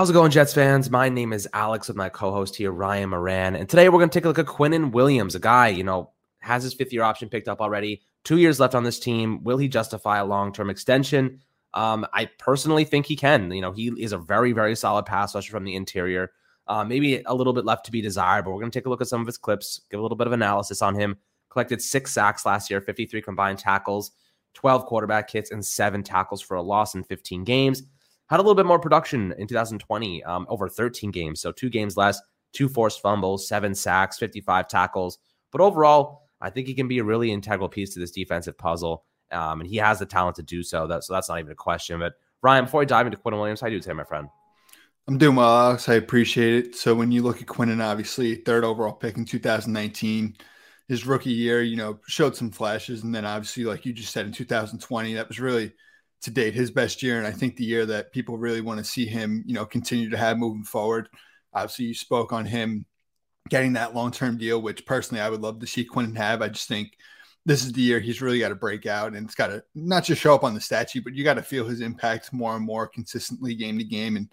How's it going, Jets fans? My name is Alex with my co-host here, Ryan Moran, and today we're going to take a look at Quinnen Williams, a guy you know has his fifth year option picked up already, two years left on this team. Will he justify a long term extension? Um, I personally think he can. You know, he is a very very solid pass rusher from the interior. Uh, maybe a little bit left to be desired, but we're going to take a look at some of his clips, give a little bit of analysis on him. Collected six sacks last year, 53 combined tackles, 12 quarterback hits, and seven tackles for a loss in 15 games had a little bit more production in 2020, um, over 13 games. So two games less, two forced fumbles, seven sacks, 55 tackles. But overall, I think he can be a really integral piece to this defensive puzzle. Um, and he has the talent to do so. That, so that's not even a question. But Ryan, before I dive into Quinn Williams, how do you say, my friend? I'm doing well, Alex. I appreciate it. So when you look at Quinnen, obviously third overall pick in 2019, his rookie year, you know, showed some flashes, and then obviously, like you just said, in 2020, that was really to date his best year, and I think the year that people really want to see him, you know, continue to have moving forward. Obviously, you spoke on him getting that long term deal, which personally I would love to see Quinn have. I just think this is the year he's really got to break out, and it's got to not just show up on the statue, but you got to feel his impact more and more consistently game to game. And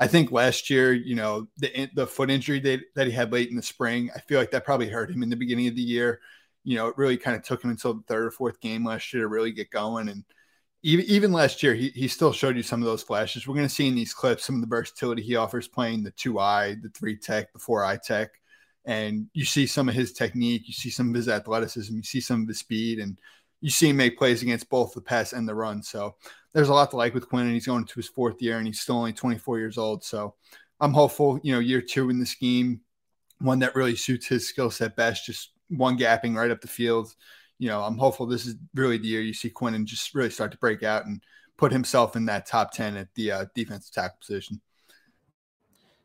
I think last year, you know, the the foot injury that, that he had late in the spring, I feel like that probably hurt him in the beginning of the year. You know, it really kind of took him until the third or fourth game last year to really get going. And even, even last year, he, he still showed you some of those flashes. We're going to see in these clips some of the versatility he offers playing the two eye, the three tech, the four eye tech. And you see some of his technique, you see some of his athleticism, you see some of his speed, and you see him make plays against both the pass and the run. So there's a lot to like with Quinn, and he's going to his fourth year, and he's still only 24 years old. So I'm hopeful, you know, year two in the scheme, one that really suits his skill set best, just one gapping right up the field you know, I'm hopeful this is really the year you see Quinnen just really start to break out and put himself in that top 10 at the uh, defensive tackle position.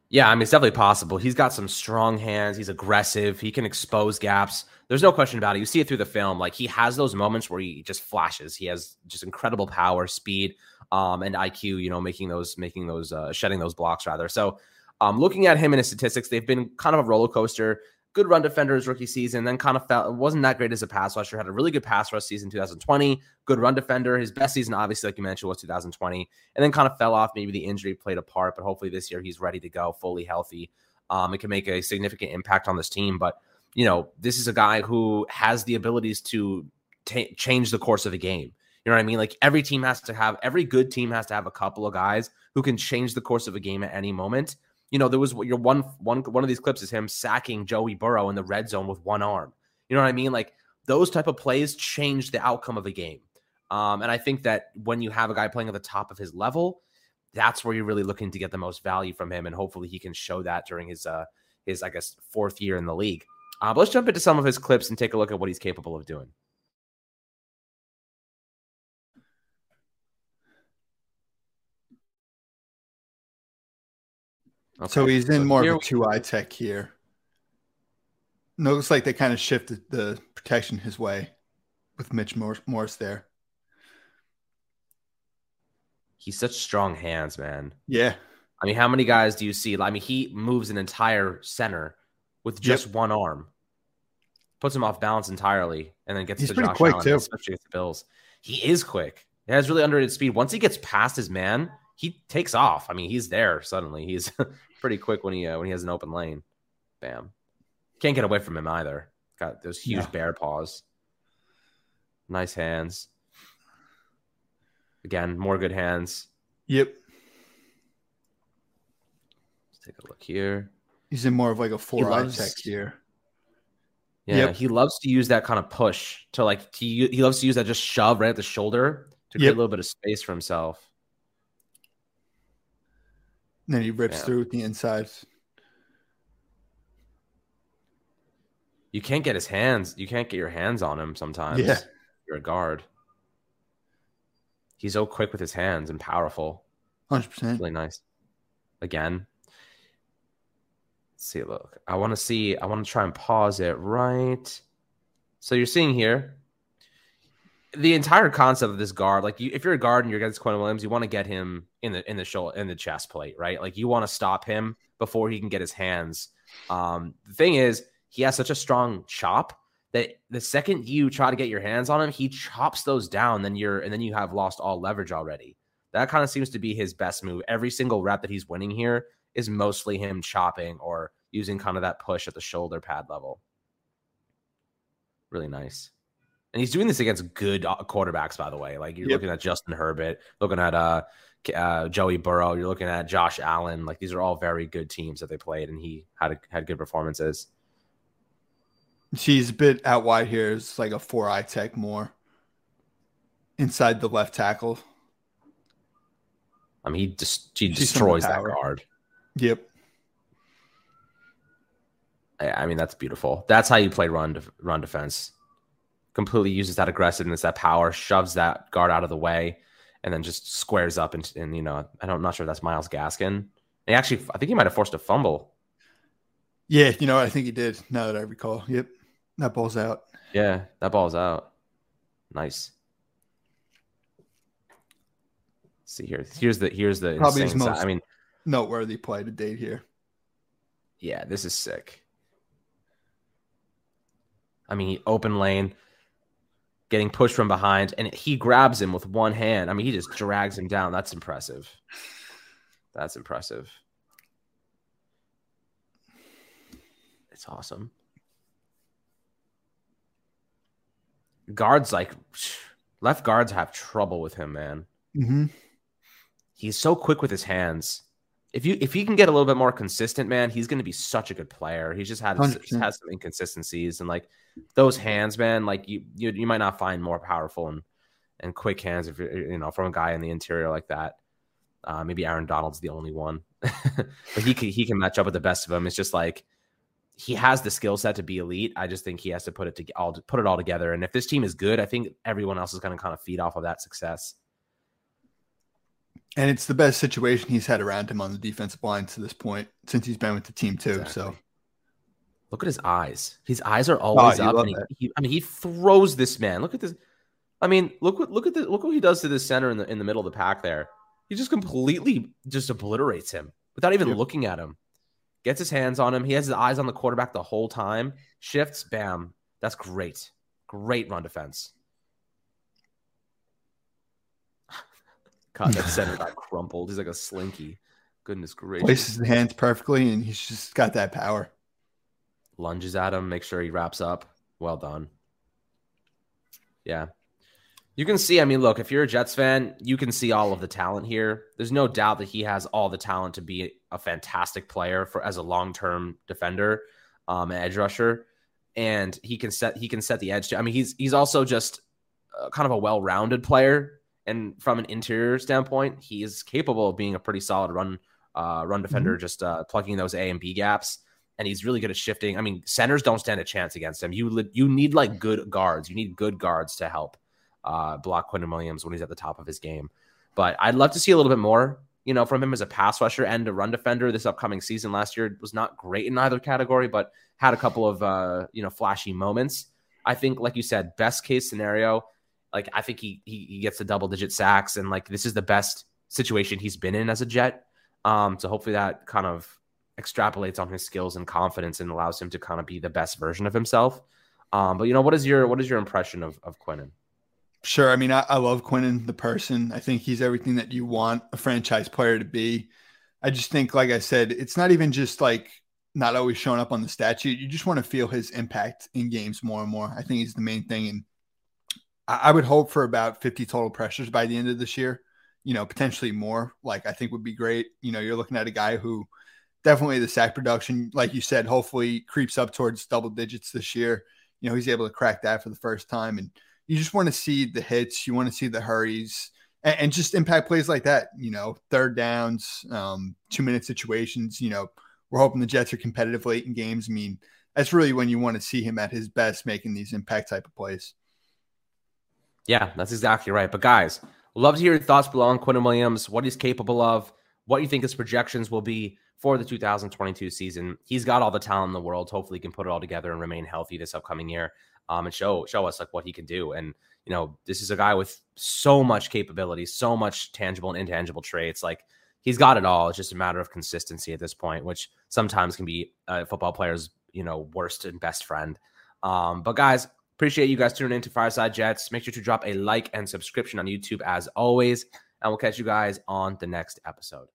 Yeah, I mean, it's definitely possible. He's got some strong hands. He's aggressive. He can expose gaps. There's no question about it. You see it through the film. Like he has those moments where he just flashes. He has just incredible power, speed, um, and IQ. You know, making those, making those, uh, shedding those blocks rather. So, um, looking at him and his statistics, they've been kind of a roller coaster good run defender his rookie season, then kind of felt wasn't that great as a pass rusher. Had a really good pass rush season 2020, good run defender. His best season, obviously, like you mentioned, was 2020, and then kind of fell off. Maybe the injury played a part, but hopefully this year he's ready to go, fully healthy. Um, it can make a significant impact on this team. But you know, this is a guy who has the abilities to t- change the course of the game. You know what I mean? Like every team has to have, every good team has to have a couple of guys who can change the course of a game at any moment you know, there was your one one one of these clips is him sacking Joey Burrow in the red zone with one arm. You know what I mean? Like those type of plays change the outcome of a game. Um, and I think that when you have a guy playing at the top of his level, that's where you're really looking to get the most value from him, and hopefully he can show that during his uh his I guess fourth year in the league. Uh, but let's jump into some of his clips and take a look at what he's capable of doing. Okay. So he's in so more of a two eye tech here. It looks like they kind of shifted the protection his way with Mitch Morse there. He's such strong hands, man. Yeah. I mean, how many guys do you see? I mean, he moves an entire center with just yep. one arm, puts him off balance entirely, and then gets He's to pretty Josh quick Allen, too. especially against the Bills. He is quick. He has really underrated speed. Once he gets past his man, he takes off. I mean, he's there suddenly. He's pretty quick when he uh, when he has an open lane. Bam. Can't get away from him either. Got those huge bear paws. Nice hands. Again, more good hands. Yep. Let's take a look here. He's in more of like a four eye tech here. Yeah, yep. he loves to use that kind of push to like he, he loves to use that just shove right at the shoulder to create yep. a little bit of space for himself. And then he rips yeah. through with the insides. You can't get his hands. You can't get your hands on him sometimes. Yeah. You're a guard. He's so quick with his hands and powerful. 100%. really nice. Again. Let's see, look. I want to see. I want to try and pause it right. So you're seeing here the entire concept of this guard, like you, if you're a guard and you're against Quinn Williams, you want to get him in the in the shoulder in the chest plate, right? Like you want to stop him before he can get his hands. Um, the thing is, he has such a strong chop that the second you try to get your hands on him, he chops those down. Then you're and then you have lost all leverage already. That kind of seems to be his best move. Every single rep that he's winning here is mostly him chopping or using kind of that push at the shoulder pad level. Really nice. And he's doing this against good uh, quarterbacks, by the way. Like you're yep. looking at Justin Herbert, looking at uh, uh, Joey Burrow, you're looking at Josh Allen. Like these are all very good teams that they played, and he had a, had good performances. She's a bit out wide here. It's like a four eye tech more inside the left tackle. I mean, he just he destroys that guard. Yep. I, mean, that's beautiful. That's how you play run run defense. Completely uses that aggressiveness, that power, shoves that guard out of the way, and then just squares up. And, and you know, I don't, I'm not sure that's Myles Gaskin. And actually, I think he might have forced a fumble. Yeah, you know, I think he did. Now that I recall, yep, that ball's out. Yeah, that ball's out. Nice. Let's see here. Here's the here's the probably his most I mean noteworthy play to date here. Yeah, this is sick. I mean, he open lane, getting pushed from behind, and he grabs him with one hand. I mean, he just drags him down. That's impressive. That's impressive. It's awesome. Guards like left guards have trouble with him, man. Mm-hmm. He's so quick with his hands. If you if he can get a little bit more consistent, man, he's going to be such a good player. He's just had just has some inconsistencies and like those hands, man. Like you you you might not find more powerful and and quick hands if you're you know from a guy in the interior like that. Uh, maybe Aaron Donald's the only one, but he can he can match up with the best of them. It's just like he has the skill set to be elite. I just think he has to put it to all put it all together. And if this team is good, I think everyone else is going to kind of feed off of that success. And it's the best situation he's had around him on the defensive line to this point since he's been with the team too. Exactly. So look at his eyes. His eyes are oh, always oh, up. And he, he, I mean, he throws this man. Look at this. I mean, look what look at the look what he does to the center in the in the middle of the pack there. He just completely just obliterates him without even yep. looking at him. Gets his hands on him. He has his eyes on the quarterback the whole time. Shifts, bam. That's great. Great run defense. God, that center got crumpled. He's like a slinky. Goodness gracious. Places the hands perfectly, and he's just got that power. Lunges at him, make sure he wraps up. Well done. Yeah. You can see, I mean, look, if you're a Jets fan, you can see all of the talent here. There's no doubt that he has all the talent to be a fantastic player for as a long-term defender, um, edge rusher, and he can set he can set the edge. To, I mean, he's he's also just uh, kind of a well-rounded player and from an interior standpoint, he is capable of being a pretty solid run uh, run defender, mm-hmm. just uh, plugging those A and B gaps. And he's really good at shifting. I mean, centers don't stand a chance against him. You you need like good guards. You need good guards to help uh, block Quinnen Williams when he's at the top of his game. But I'd love to see a little bit more, you know, from him as a pass rusher and a run defender this upcoming season. Last year was not great in either category, but had a couple of uh, you know flashy moments. I think, like you said, best case scenario, like I think he, he he gets the double digit sacks and like this is the best situation he's been in as a Jet. Um, so hopefully that kind of extrapolates on his skills and confidence and allows him to kind of be the best version of himself. Um, but you know, what is your what is your impression of of Quinnen? Sure. I mean, I, I love Quinnen, the person. I think he's everything that you want a franchise player to be. I just think, like I said, it's not even just like not always showing up on the statute. You just want to feel his impact in games more and more. I think he's the main thing. And I would hope for about 50 total pressures by the end of this year. You know, potentially more. Like I think would be great. You know, you're looking at a guy who definitely the sack production, like you said, hopefully creeps up towards double digits this year. You know, he's able to crack that for the first time, and you just want to see the hits. You want to see the hurries. And, and just impact plays like that, you know, third downs, um, two minute situations. You know, we're hoping the Jets are competitive late in games. I mean, that's really when you want to see him at his best making these impact type of plays. Yeah, that's exactly right. But guys, love to hear your thoughts below on Quinnen Williams, what he's capable of, what you think his projections will be for the 2022 season. He's got all the talent in the world. Hopefully, he can put it all together and remain healthy this upcoming year, um, and show show us like what he can do. And you know, this is a guy with so much capability, so much tangible and intangible traits. Like he's got it all. It's just a matter of consistency at this point, which sometimes can be a football player's you know worst and best friend. Um, but guys, Appreciate you guys tuning in to Fireside Jets. Make sure to drop a like and subscription on YouTube as always. and we'll catch you guys on the next episode.